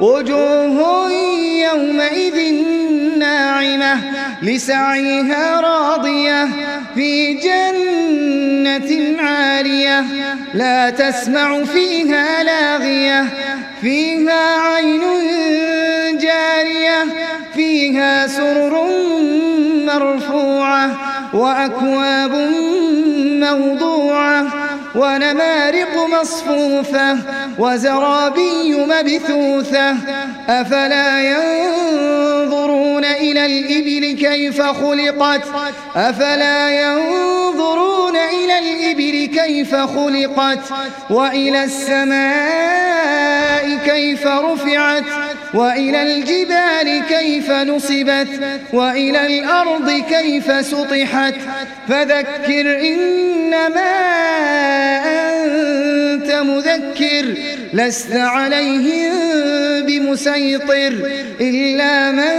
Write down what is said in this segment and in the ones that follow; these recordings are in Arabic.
وجوه يومئذ ناعمة لسعيها راضية في جنة عالية لا تسمع فيها لاغية فيها عين جارية فيها سرر مرفوعة وأكواب موضوعة ونمارق مصفوفة وزرابي مبثوثة. أفلا ينظرون إلى الإبل كيف خلقت؟ أفلا ينظرون إلى الإبل كيف خلقت؟ وإلى السماء كيف رفعت وإلى الجبال كيف نصبت وإلى الأرض كيف سطحت. فذكر إنما مذكر لست عليهم بمسيطر إلا من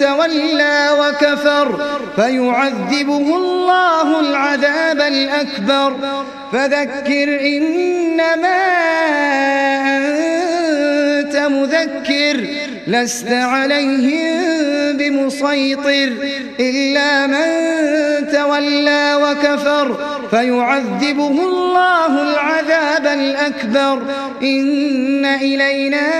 تولى وكفر فيعذبه الله العذاب الأكبر. فذكر إنما أنت مذكر لست عليهم بمسيطر إلا من تولى وكفر فيعذبه الله العذاب الأكبر. إن إلينا